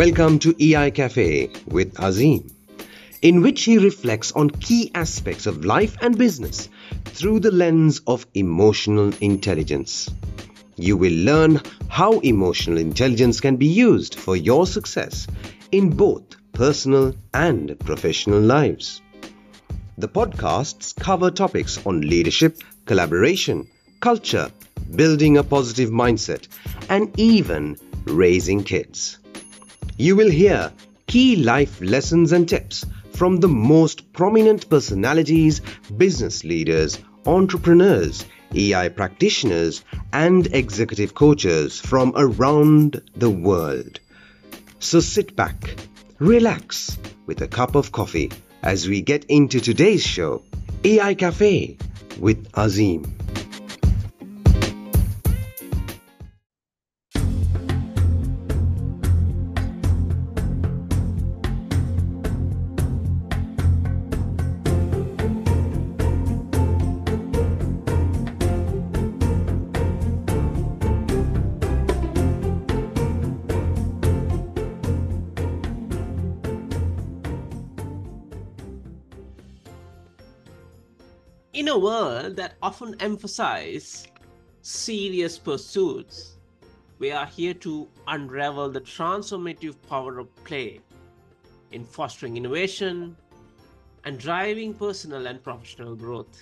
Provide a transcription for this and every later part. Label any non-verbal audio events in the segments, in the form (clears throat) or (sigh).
Welcome to EI Cafe with Azim, in which he reflects on key aspects of life and business through the lens of emotional intelligence. You will learn how emotional intelligence can be used for your success in both personal and professional lives. The podcasts cover topics on leadership, collaboration, culture, building a positive mindset, and even raising kids. You will hear key life lessons and tips from the most prominent personalities, business leaders, entrepreneurs, EI practitioners, and executive coaches from around the world. So sit back, relax with a cup of coffee as we get into today's show, EI Cafe with Azim. That often emphasize serious pursuits, we are here to unravel the transformative power of play in fostering innovation and driving personal and professional growth.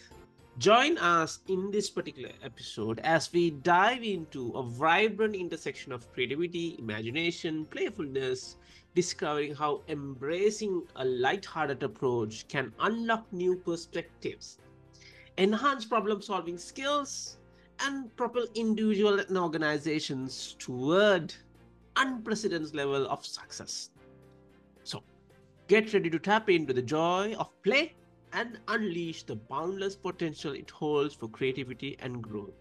Join us in this particular episode as we dive into a vibrant intersection of creativity, imagination, playfulness, discovering how embracing a light-hearted approach can unlock new perspectives enhance problem solving skills, and propel individual and organizations toward unprecedented level of success. So, get ready to tap into the joy of play and unleash the boundless potential it holds for creativity and growth.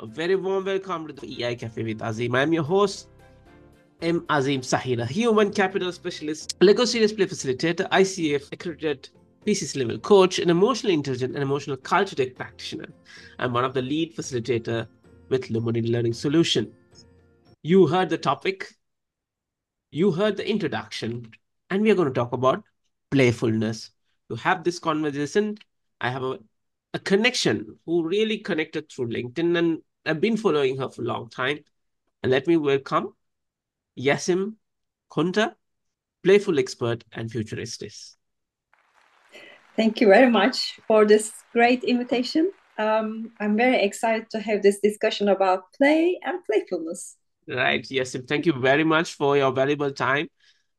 A very warm welcome to the EI Cafe with Azim. I'm your host, M. Azim Sahira, human capital specialist, Lego Serious Play Facilitator, ICF accredited PCC level coach, an emotionally intelligent and emotional culture deck practitioner. I'm one of the lead facilitator with Lumoni Learning Solution. You heard the topic, you heard the introduction, and we are going to talk about playfulness. To have this conversation, I have a, a connection who really connected through LinkedIn, and I've been following her for a long time. And let me welcome Yesim Kunter, playful expert and futurist. Thank you very much for this great invitation. Um, I'm very excited to have this discussion about play and playfulness. Right. Yes. Thank you very much for your valuable time.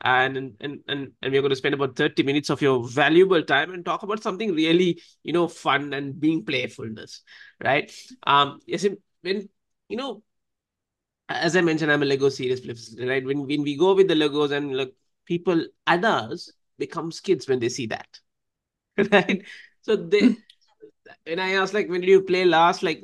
And, and and and we're going to spend about 30 minutes of your valuable time and talk about something really you know fun and being playfulness right um yes when you know as i mentioned i'm a lego player right when when we go with the legos and look people others becomes kids when they see that (laughs) right? So they when I asked like when did you play last, like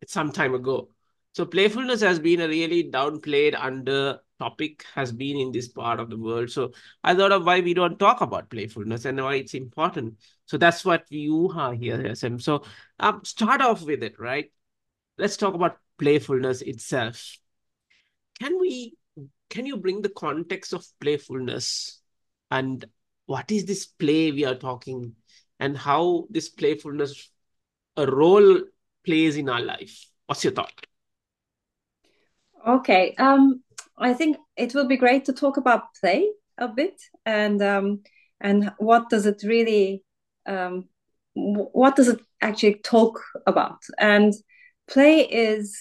it's some time ago. So playfulness has been a really downplayed under topic has been in this part of the world. So I thought of why we don't talk about playfulness and why it's important. So that's what you are here, SM. So um, start off with it, right? Let's talk about playfulness itself. Can we can you bring the context of playfulness and what is this play we are talking and how this playfulness a role plays in our life? What's your thought? Okay um i think it will be great to talk about play a bit and um and what does it really um what does it actually talk about? And play is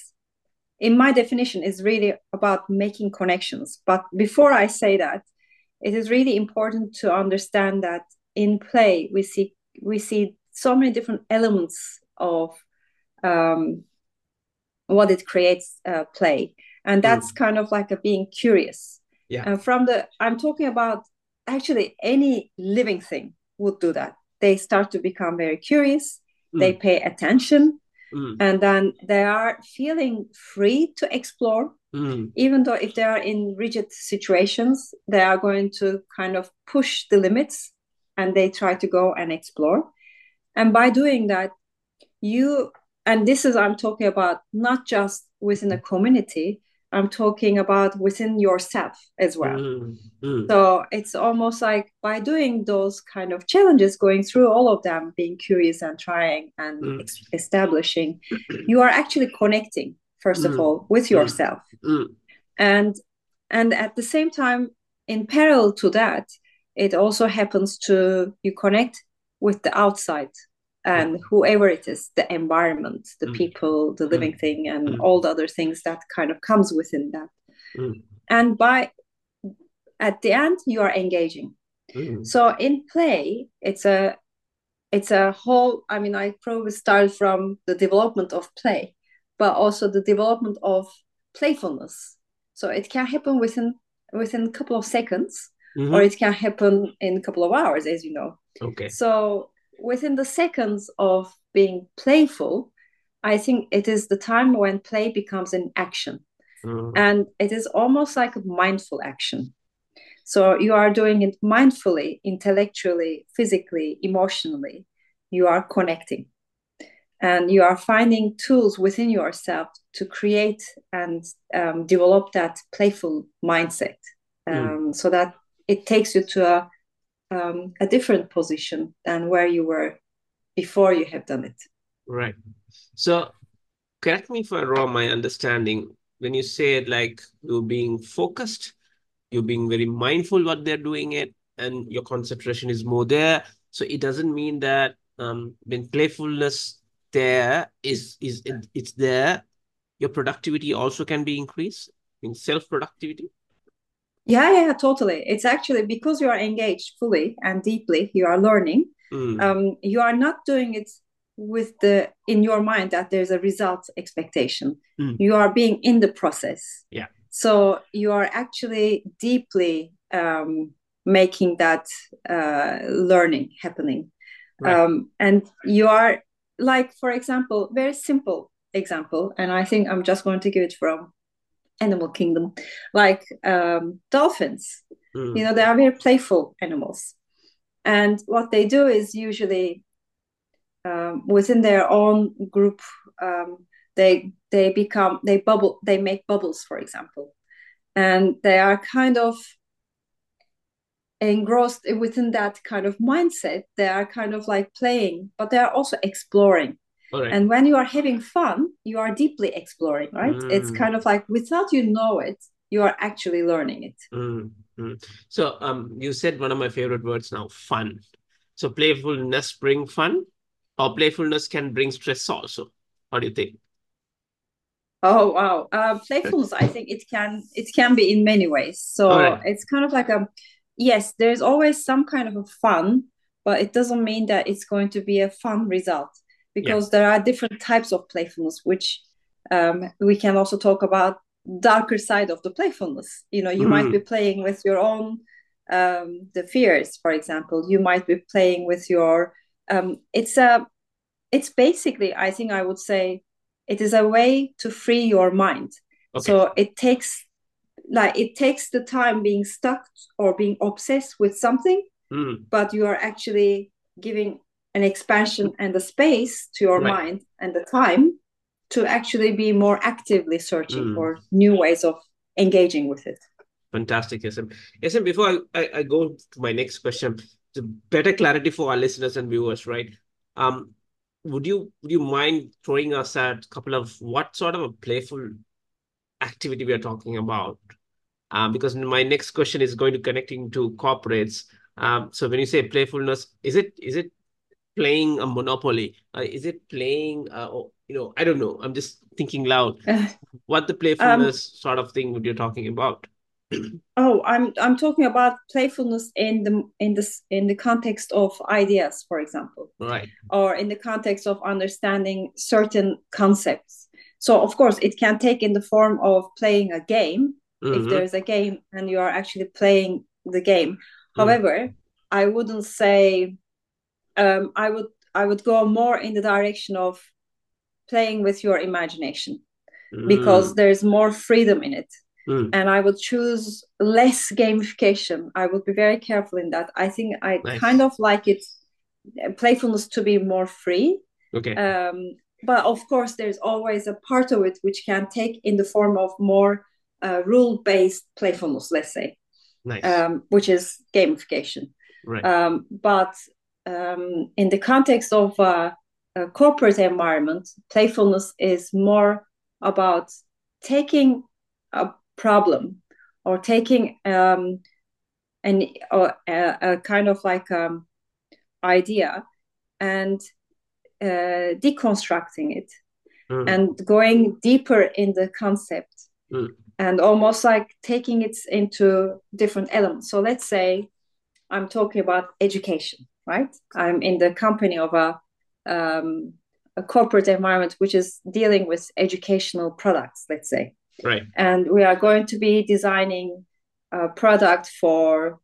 in my definition is really about making connections. But before i say that it is really important to understand that in play we see we see so many different elements of um, what it creates uh, play. And that's mm. kind of like a being curious. Yeah. And from the i'm talking about actually any living thing would do that. They start to become very curious. Mm. they pay attention mm. and then they are feeling free to explore Mm. Even though if they are in rigid situations, they are going to kind of push the limits and they try to go and explore. And by doing that, you, and this is, I'm talking about not just within a community, I'm talking about within yourself as well. Mm, mm, So it's almost like by doing those kind of challenges, going through all of them, being curious and trying and Mm. ex- establishing, you are actually connecting, first of Mm. all, with yourself. mm, And and at the same time, in parallel to that, it also happens to you connect with the outside and whoever it is, the environment, the Mm. people, the living thing, and Mm. all the other things that kind of comes within that. Mm. And by at the end, you are engaging. mm, So in play, it's a it's a whole. I mean, I probably start from the development of play, but also the development of playfulness. So it can happen within within a couple of seconds, mhm. or it can happen in a couple of hours, as you know. Okay. So within the seconds of being playful, I think it is the time when play becomes an action. Mm, and it is almost like a mindful action. So you are doing it mindfully, intellectually, physically, emotionally. You are connecting. And you are finding tools within yourself to create and um, develop that playful mindset. Um, so that it takes you to a, um, a different position than where you were before you have done it. Right. So, correct me if I'm wrong, my understanding, when you say it like you're being focused, you're being very mindful what they're doing it, and your concentration is more there. So it doesn't mean that um when playfulness there is is it, it's there, your productivity also can be increased in self-productivity. Yeah, yeah, totally. It's actually because you are engaged fully and deeply, you are learning. Mm, Um, you are not doing it with the in your mind that there's a result expectation. Mm. You are being in the process. Yeah. So you are actually deeply um, making that uh, learning happening. Right. Um, and you are like, for example, very simple example, and I think I'm just going to give it from animal kingdom, like um, dolphins. mm, You know, they are very playful animals. And what they do is usually um, within their own group, um, they they become they bubble they make bubbles, for example, and they are kind of engrossed within that kind of mindset. They are kind of like playing, but they are also exploring. Right. And when you are having fun, you are deeply exploring, right? It's Mm. kind of like without you know it, you are actually learning it. Mm, mm. So, um, you said one of my favorite words now, fun. So, playfulness bring fun, or playfulness can bring stress also. What do you think? Oh wow. Uh, playfulness, I think it can it can be in many ways. So right. it's kind of like a yes, there's always some kind of a fun, but it doesn't mean that it's going to be a fun result because there are different types of playfulness, which um, we can also talk about darker side of the playfulness. You know, you might be playing with your own um, the fears, for example. You might be playing with your um, it's a it's basically, I think I would say it is a way to free your mind. Okay. So it takes like it takes the time being stuck or being obsessed with something, Mm, but you are actually giving an expansion and a space to your Right. mind and the time to actually be more actively searching Mm. for new ways of engaging with it. fantastic, SM. SM, before I, I, I go to my next question, to better clarity for our listeners and viewers, right? Um, would you would you mind throwing us at a couple of what sort of a playful activity we are talking about? Um, because my next question is going to connecting to corporates. Um, so when you say playfulness, is it is it playing a Monopoly? Uh, is it playing, uh, or, you know, I don't know. I'm just thinking loud. (laughs) What the playfulness sort of thing would you're talking about? (clears throat) Oh, I'm I'm talking about playfulness in the in this in the context of ideas, for example. Right. or in the context of understanding certain concepts. So, of course, it can take in the form of playing a game if Mhm. there's a game and you are actually playing the game. Mm. However, I wouldn't say um, I would I would go more in the direction of playing with your imagination because Mm, there's more freedom in it. mm, And I would choose less gamification. I would be very careful in that. I think I Nice. kind of like it playfulness to be more free okay. um, but of course there's always a part of it which can take in the form of more uh, rule-based playfulness, let's say, Nice. um, which is gamification. right. Um, but um, in the context of uh, a corporate environment, playfulness is more about taking a problem or taking um, an or a, a kind of like um, idea and uh, deconstructing it Mm, and going deeper in the concept Mm. and almost like taking it into different elements. So let's say I'm talking about education, right? I'm in the company of a um, a corporate environment which is dealing with educational products, let's say, right. and we are going to be designing a product for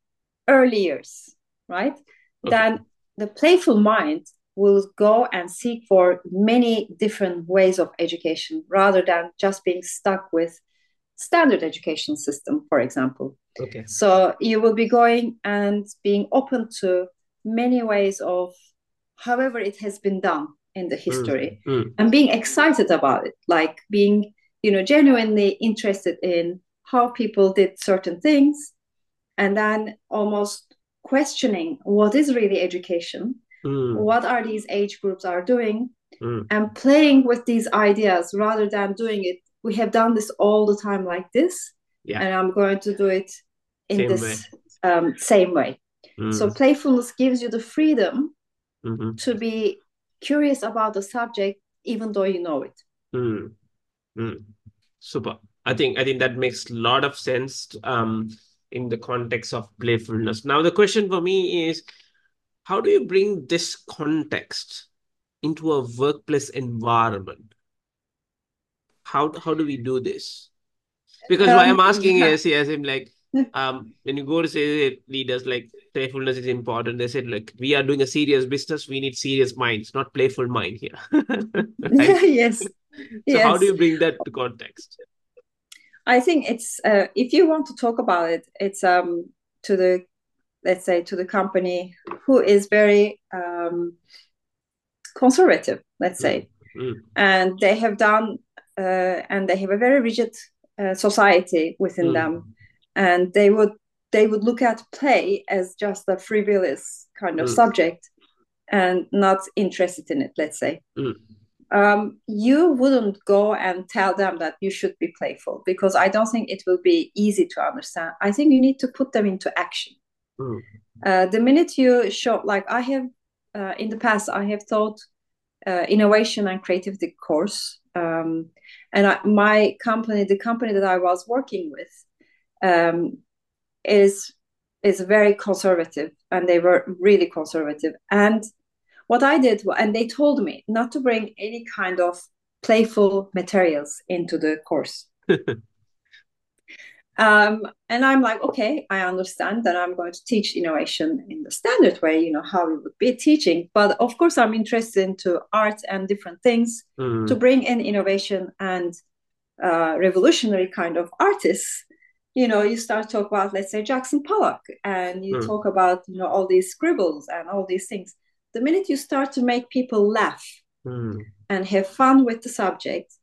early years, right? Okay. Then the playful mind will go and seek for many different ways of education rather than just being stuck with standard education system for example Okay. so you will be going and being open to many ways of however it has been done in the history Mm, and being excited about it like being you know genuinely interested in how people did certain things and then almost questioning what is really education mm, what are these age groups are doing mm. and playing with these ideas rather than doing it. We have done this all the time like this Yeah. and i'm going to do it in Same this um, same way Mm, so playfulness gives you the freedom mhm, to be curious about the subject even though you know it mm, mm. Super. I think I think that makes a lot of sense um in the context of playfulness. Now the question for me is how do you bring this context into a workplace environment? How how do we do this? Because why I'm Um, asking yeah. is yes, I'm like um when you go to say leaders like playfulness is important, they said like we are doing a serious business, we need serious minds, not playful mind here. (laughs) (laughs) Yes. So how do you bring that to context? I think it's uh, if you want to talk about it, it's um to the let's say to the company who is very um, conservative, let's say, Mm, and they have done uh, and they have a very rigid uh, society within Mm. them, and they would they would look at play as just a frivolous kind of Mm. subject and not interested in it. Let's say. mm, um, you wouldn't go and tell them that you should be playful because I don't think it will be easy to understand. I think you need to put them into action. mm, Uh, the minute you show, like I have uh, in the past, I have taught uh, innovation and creativity course, um, and I, my company, the company that I was working with, um, is is very conservative, and they were really conservative. And what I did, and they told me not to bring any kind of playful materials into the course. (laughs) Um, and I'm like, okay, I understand that I'm going to teach innovation in the standard way, you know, how we would be teaching. But of course, I'm interested into art and different things mm, to bring in innovation and uh, revolutionary kind of artists. You know, you start to talk about, let's say, Jackson Pollock, and you Mm. talk about, you know, all these scribbles and all these things. The minute you start to make people laugh mm, and have fun with the subject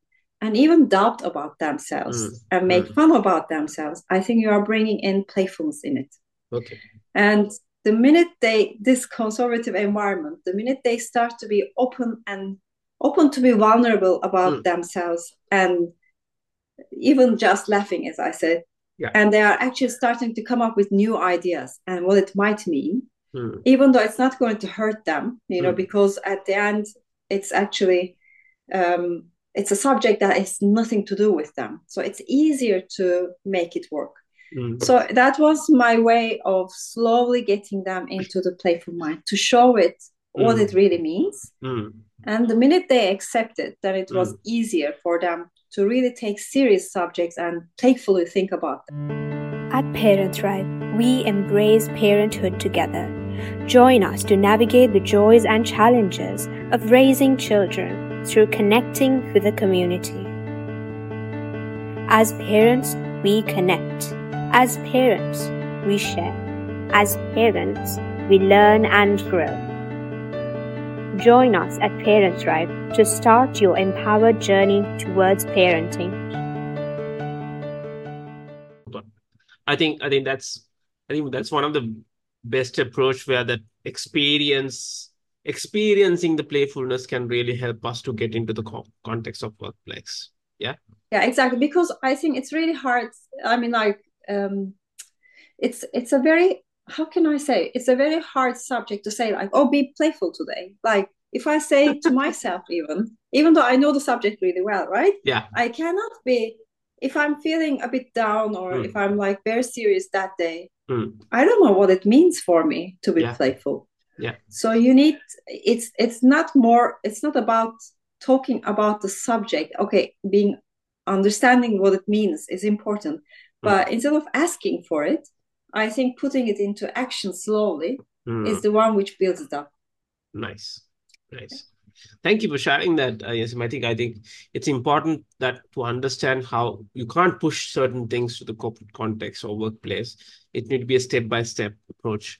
and even doubt about themselves Mm, and make mm. fun about themselves i think you are bringing in playfulness in it Okay. and the minute they this conservative environment the minute they start to be open and open to be vulnerable about Mm. themselves and even just laughing as i said Yeah. and they are actually starting to come up with new ideas and what it might mean Mm, even though it's not going to hurt them you know Mm. because at the end it's actually um, it's a subject that has nothing to do with them so it's easier to make it work mm, so that was my way of slowly getting them into the playful mind to show it what Mm. it really means mm, and the minute they accept it then it was Mm. easier for them to really take serious subjects and playfully think about them At Parenthrive, we embrace parenthood together. Join us to navigate the joys and challenges of raising children through connecting with the community. As parents, we connect. As parents, we share. As parents, we learn and grow. Join us at Parenthrive to start your empowered journey towards parenting. I think I think that's I think that's one of the best approach where that experience experiencing the playfulness can really help us to get into the co- context of workplace. Yeah. Yeah, exactly. Because I think it's really hard. I mean, like, um, it's it's a very how can I say? It's a very hard subject to say like, oh, be playful today. Like, if I say to (laughs) myself, even even though I know the subject really well, right? Yeah. I cannot be if I'm feeling a bit down or Mm. if I'm like very serious that day. Mm. I don't know what it means for me to be Yeah. playful. Yeah. So you need it's it's not more it's not about talking about the subject. Okay, being understanding what it means is important. But instead of asking for it, I think putting it into action slowly Mm. is the one which builds it up. Nice, nice. Thank you for sharing that, uh, Yesim. I think I think it's important that to understand how you can't push certain things to the corporate context or workplace. It need to be a step-by-step approach.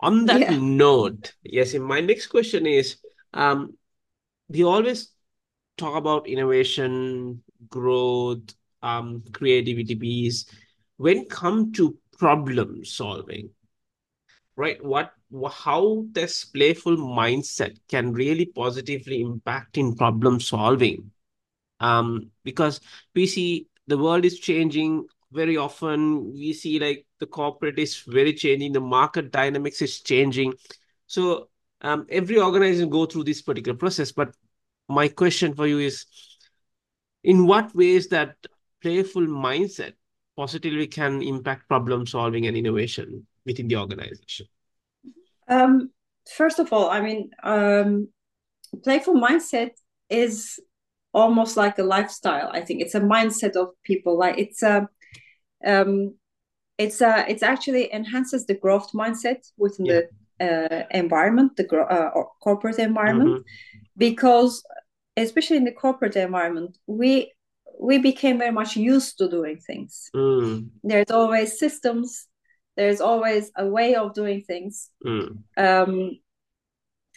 On that Yeah. note, Yesim, my next question is, um, we always talk about innovation, growth, um, creativity piece. When come to problem solving, right? What, how this playful mindset can really positively impact in problem solving. Um, because we see the world is changing very often. We see like the corporate is very changing, the market dynamics is changing. So um, every organization go through this particular process. But my question for you is, in what ways that playful mindset positively can impact problem solving and innovation within the organization? Um, first of all, I mean, um, playful mindset is almost like a lifestyle. I think it's a mindset of people. Like it's a, um, it's a, it's actually enhances the growth mindset within Yeah. the uh, environment, the gro- uh, or corporate environment, because especially in the corporate environment, we we became very much used to doing things. Mm, There's always systems. There's always a way of doing things mm, um,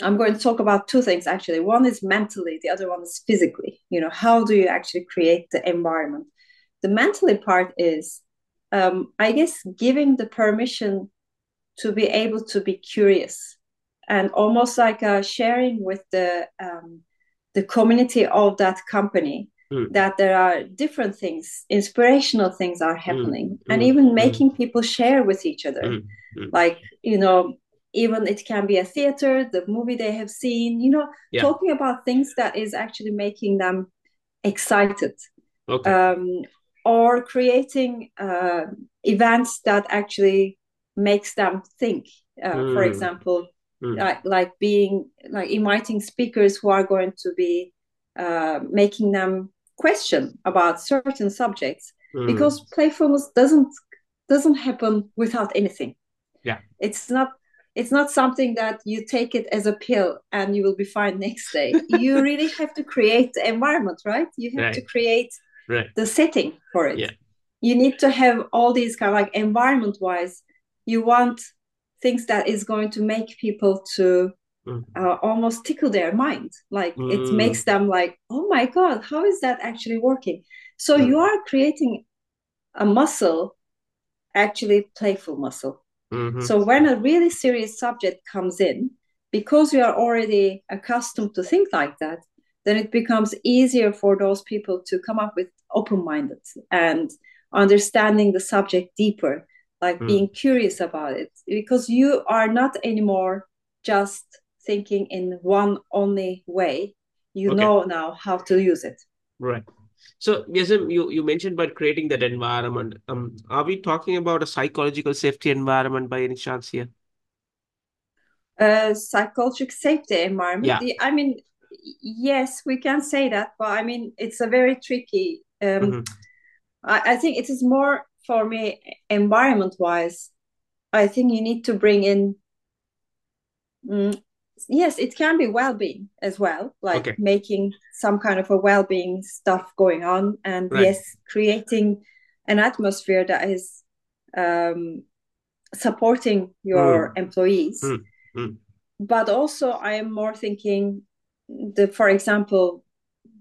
I'm going to talk about two things actually. One is mentally, the other one is physically. You know, how do you actually create the environment? The mentally part is, um, I guess, giving the permission to be able to be curious and almost like uh, sharing with the um, the community of that company Mm. that there are different things, inspirational things are happening, and mm, even mm. making people share with each other mm, mm. like you know even it can be a theater the movie they have seen you know Yeah. talking about things that is actually making them excited Okay. um, or creating uh, events that actually makes them think uh, for Mm. example Mm. like, like being like inviting speakers who are going to be uh, making them question about certain subjects Mm. because playfulness doesn't doesn't happen without anything Yeah. it's not it's not something that you take it as a pill and you will be fine next day (laughs) you really have to create the environment right you have to create Right. the setting for it Yeah. you need to have all these kind of like environment wise you want things that is going to make people to Mm. uh, almost tickle their mind like it Mm. makes them like oh my god how is that actually working so Mm. you are creating a muscle actually playful muscle Mhm. so when a really serious subject comes in because you are already accustomed to think like that then it becomes easier for those people to come up with open-minded and understanding the subject deeper like Mm. being curious about it because you are not anymore just thinking in one only way you Okay. know now how to use it Right. So, Yesim, you, you mentioned about creating that environment. Um, are we talking about a psychological safety environment by any chance here? uh, psychological safety environment. Yeah. I mean, yes, we can say that, but I mean, it's a very tricky. Um, Mhm. I, I think it is more for me environment wise. I think you need to bring in. Mm, yes, it can be well being as well, like Okay. making some kind of a well being stuff going on, and Right. yes, creating an atmosphere that is um, supporting your employees Mm, mm. but also I am more thinking the for example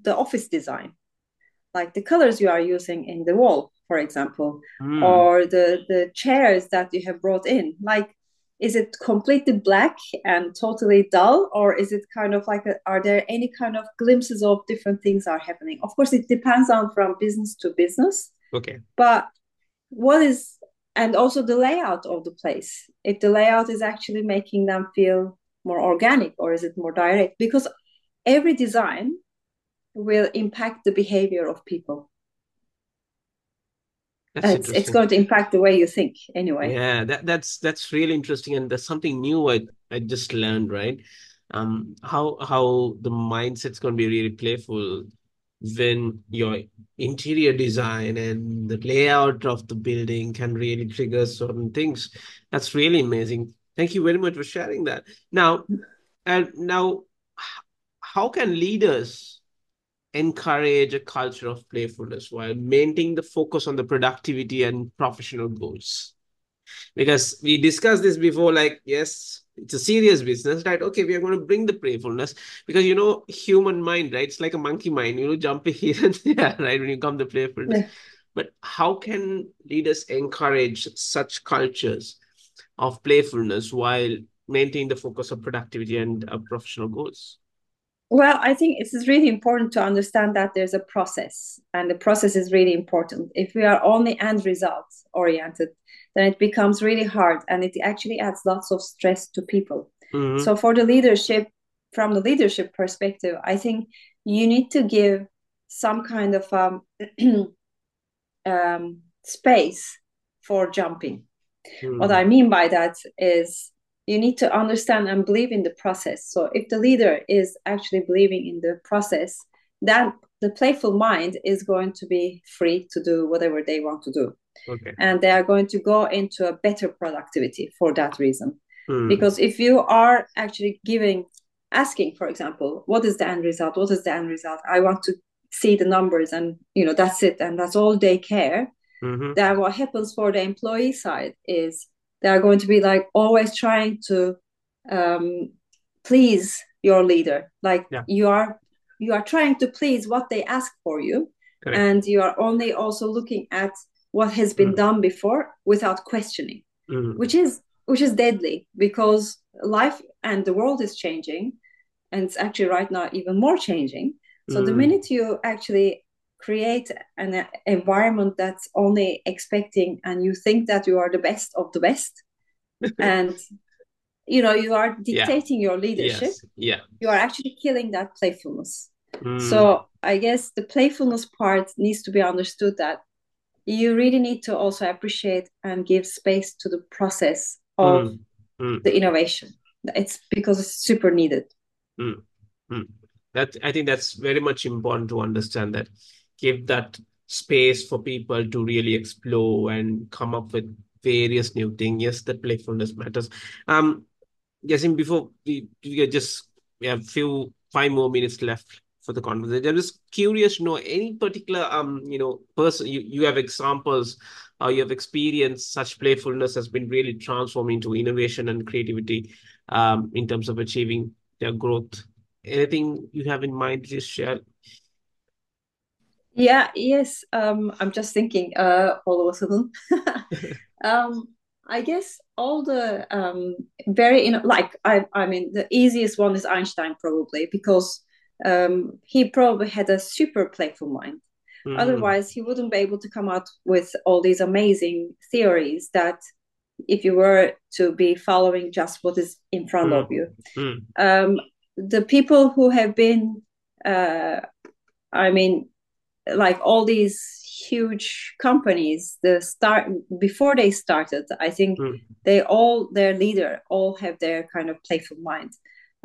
the office design like the colors you are using in the wall for example Mm. or the the chairs that you have brought in like is it completely black and totally dull or is it kind of like a, are there any kind of glimpses of different things are happening? Of course it depends on from business to business. Okay. But what is and also the layout of the place. If the layout is actually making them feel more organic or is it more direct? Because every design will impact the behavior of people it's, it's going to impact the way you think anyway Yeah, that that's that's really interesting, and there's something new I I just learned, right? Um, how how the mindset's going to be really playful when your interior design and the layout of the building can really trigger certain things. That's really amazing. Thank you very much for sharing that. Now, and now, how can leaders encourage a culture of playfulness while maintaining the focus on the productivity and professional goals? because we discussed this before like yes it's a serious business right okay we are going to bring the playfulness because you know human mind right it's like a monkey mind you know jumping (laughs) here and there right when you come to playfulness Yeah. but how can leaders encourage such cultures of playfulness while maintaining the focus of productivity and uh, professional goals Well, I think it is really important to understand that there's a process, and the process is really important. If we are only end results oriented, then it becomes really hard and it actually adds lots of stress to people. Mhm. So, for the leadership, from the leadership perspective, I think you need to give some kind of um, (clears throat) um, space for jumping. What Mhm. I mean by that is you need to understand and believe in the process. So if the leader is actually believing in the process, then the playful mind is going to be free to do whatever they want to do. okay And they are going to go into a better productivity for that reason. Mhm. Because if you are actually giving, asking, for example, what is the end result? What is the end result? I want to see the numbers and you know that's it and that's all they care Mhm. then what happens for the employee side is they are going to be like always trying to um, please your leader like Yeah. you are you are trying to please what they ask for you Correct. and you are only also looking at what has been Mm. done before without questioning Mhm. which is which is deadly because life and the world is changing and it's actually right now even more changing so the Mm. minute you actually create an uh, environment that's only expecting and you think that you are the best of the best. (laughs) And you know you are dictating your leadership. Yes. Yeah. You are actually killing that playfulness. Mm. so i guess the playfulness part needs to be understood that you really need to also appreciate and give space to the process of Mm. Mm. the innovation. It's because it's super needed. That I think that's very much important to understand that give that space for people to really explore and come up with various new things. Yes, that playfulness matters. Um, guessing before we, we just we have few five more minutes left for the conversation. I'm just curious to know any particular um you know person you, you have examples or you have experienced such playfulness has been really transformed into innovation and creativity um in terms of achieving their growth. Anything you have in mind, just share. Yeah, yes. Um, I'm just thinking, uh, all of a sudden. (laughs) Um, I guess all the um very you know like I I mean the easiest one is Einstein probably because um he probably had a super playful mind. Mhm. Otherwise, he wouldn't be able to come out with all these amazing theories that if you were to be following just what is in front of you. Mm. Um, the people who have been, uh, I mean, like all these huge companies, the start before they started, I think Mm. they all their leader all have their kind of playful mind.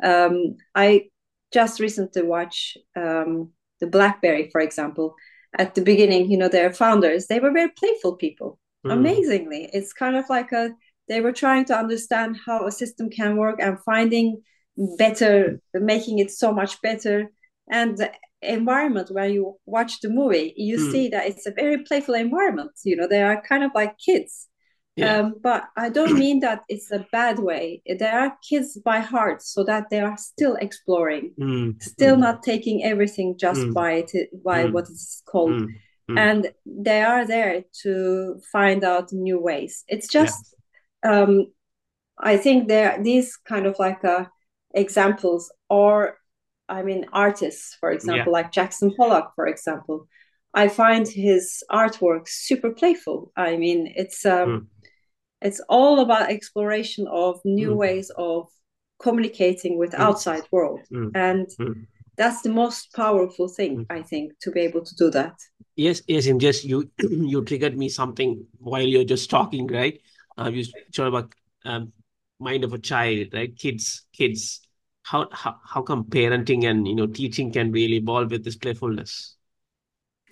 Um, I just recently watched um, the BlackBerry, for example. At the beginning, you know, their founders they were very playful people Mm. amazingly. It's kind of like a they were trying to understand how a system can work and finding better, making it so much better. And environment where you watch the movie, you Mm. see that it's a very playful environment. You know, they are kind of like kids. Yeah. Um, but I don't (clears throat) mean that it's a bad way. There are kids by heart, so that they are still exploring, Mm, still mm, not taking everything just Mm. by it, by Mm. what it's called, mm, mm. and they are there to find out new ways. It's just, um, I think there these kind of like uh, examples, or I mean, artists, for example, like Jackson Pollock, for example. I find his artwork super playful. I mean, it's um, Mm. it's all about exploration of new Mm. ways of communicating with Mm. outside world, Mm. and Mm. that's the most powerful thing Mm. I think to be able to do that. Yes, yes, and just you (clears throat) you triggered me something while you're just talking, right? Uh, you talk about um, mind of a child, right? Kids, kids. How how how come parenting and you know teaching can really evolve with this playfulness?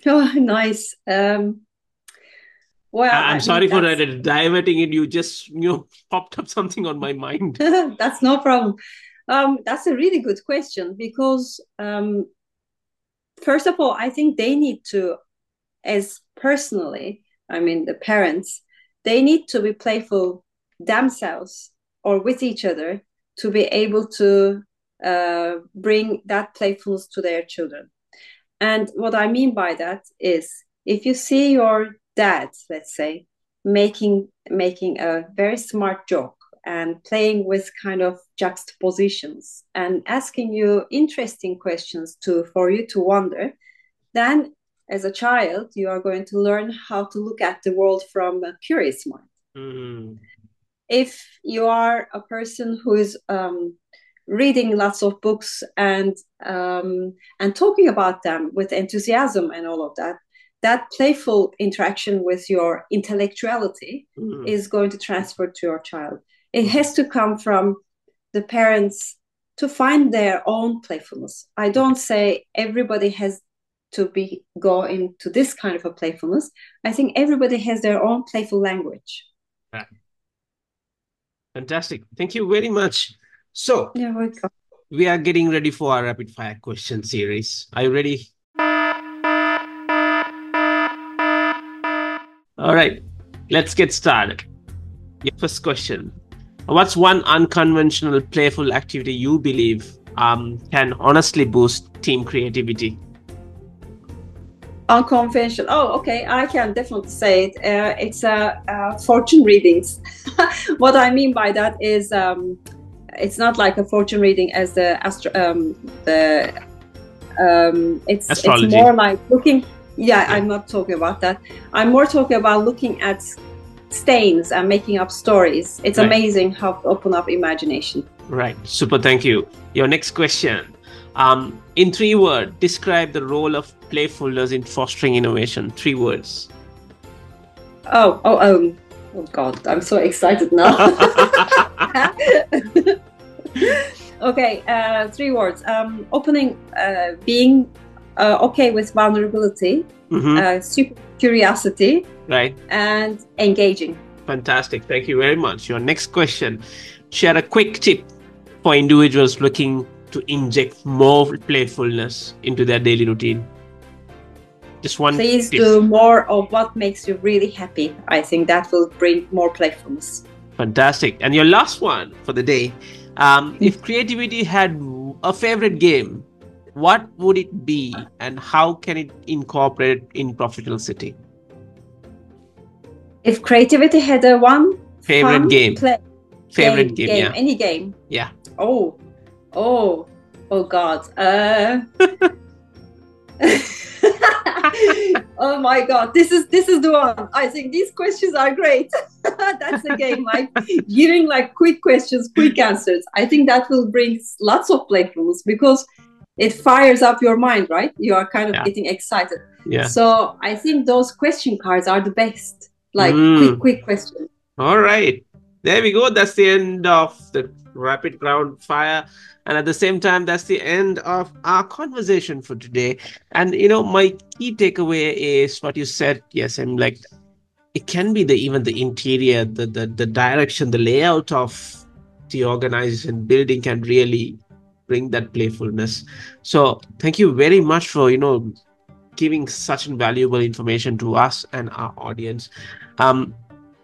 Oh, (laughs) nice. Um, well, I- I'm I sorry for that's- uh, diverting it. You just you know (laughs) popped up something on my mind. (laughs) that's no problem. Um, that's a really good question because, um, first of all, I think they need to, as personally, I mean, the parents, they need to be playful themselves or with each other to be able to uh, bring that playfulness to their children. And what I mean by that is if you see your dad, let's say, making making a very smart joke and playing with kind of juxtapositions and asking you interesting questions to for you to wonder, then as a child you are going to learn how to look at the world from a curious mind. Mm, If you are a person who is um, reading lots of books and um, and talking about them with enthusiasm and all of that, that playful interaction with your intellectuality mm, is going to transfer to your child. It has to come from the parents to find their own playfulness. I don't say everybody has to be go into this kind of a playfulness. I think everybody has their own playful language. Fantastic. Thank you very much. So Yeah, welcome. we are getting ready for our rapid fire question series. Are you ready? All right, let's get started. Your first question What's one unconventional playful activity you believe um, can honestly boost team creativity? Unconventional. Oh, okay. I can definitely say it. Uh, it's uh, uh, fortune readings. (laughs) (laughs) what I mean by that is, um, it's not like a fortune reading as the astro. Um, the um, it's Astrology. it's more like looking. Yeah, Yeah. I'm not talking about that. I'm more talking about looking at stains and making up stories. It's Right. amazing how to open up imagination. Right, super, thank you. Your next question. Um, in three words, describe the role of playfulness in fostering innovation. Three words. Oh, oh, um, oh God! I'm so excited now. (laughs) okay, uh, three words. Um, opening, uh, being uh, okay with vulnerability, Mhm, uh, super curiosity, Right, and engaging. fantastic. Thank you very much. Your next question. Share a quick tip for individuals looking to inject more playfulness into their daily routine. Just one Please do more of what makes you really happy. I think that will bring more playfulness. Fantastic. And your last one for the day. Um, if creativity had a favorite game, what would it be and how can it incorporate in professional setting? If creativity had a one Favorite game. play- Favorite game, yeah. any game. Yeah. Oh, oh, oh God. Uh... (laughs) (laughs) oh my God, this is this is the one. I think these questions are great. (laughs) That's the game, like giving like quick questions, quick answers. I think that will bring lots of playfulness because it fires up your mind, right? You are kind of Yeah. getting excited. Yeah. So I think those question cards are the best. Like Mm. quick, quick questions. All right. There we go. That's the end of the rapid ground fire. And at the same time, that's the end of our conversation for today. And you know, my key takeaway is what you said. Yes, I'm like it can be the even the interior, the the, the direction, the layout of the organization building can really bring that playfulness. So thank you very much for you know giving such valuable information to us and our audience. Um,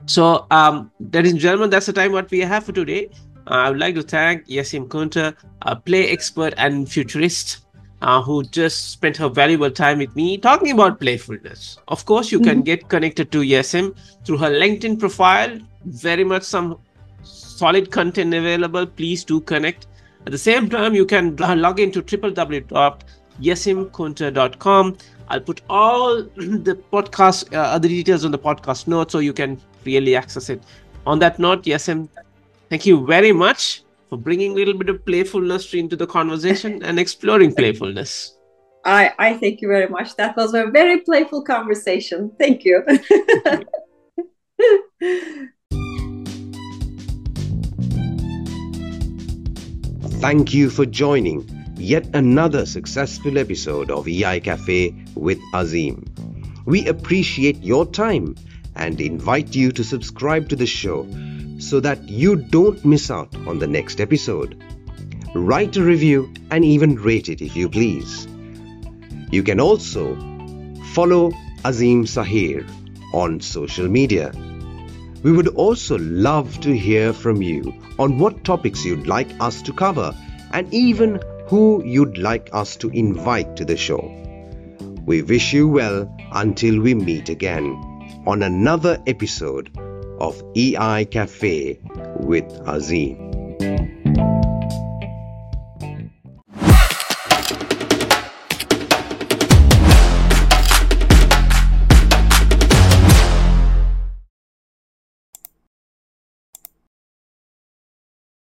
So, um, ladies and gentlemen, that's the time what we have for today. Uh, I would like to thank Yesim Kunter, a play expert and futurist, uh, who just spent her valuable time with me talking about playfulness. Of course, you mm-hmm. can get connected to Yesim through her LinkedIn profile. Very much some solid content available. Please do connect. At the same time, you can log into www.yasimkunta.com. I'll put all (clears throat) the podcast, uh, other details on the podcast notes so you can really access it. On that note, Yesim, thank you very much for bringing a little bit of playfulness into the conversation and exploring playfulness. I, I thank you very much. That was a very playful conversation. Thank you. (laughs) Thank you for joining yet another successful episode of EI Cafe with Azim. We appreciate your time and invite you to subscribe to the show so that you don't miss out on the next episode. Write a review and even rate it if you please. You can also follow Azim Sahir on social media. We would also love to hear from you on what topics you'd like us to cover and even who you'd like us to invite to the show. We wish you well until we meet again on another episode of EI Cafe with Azim.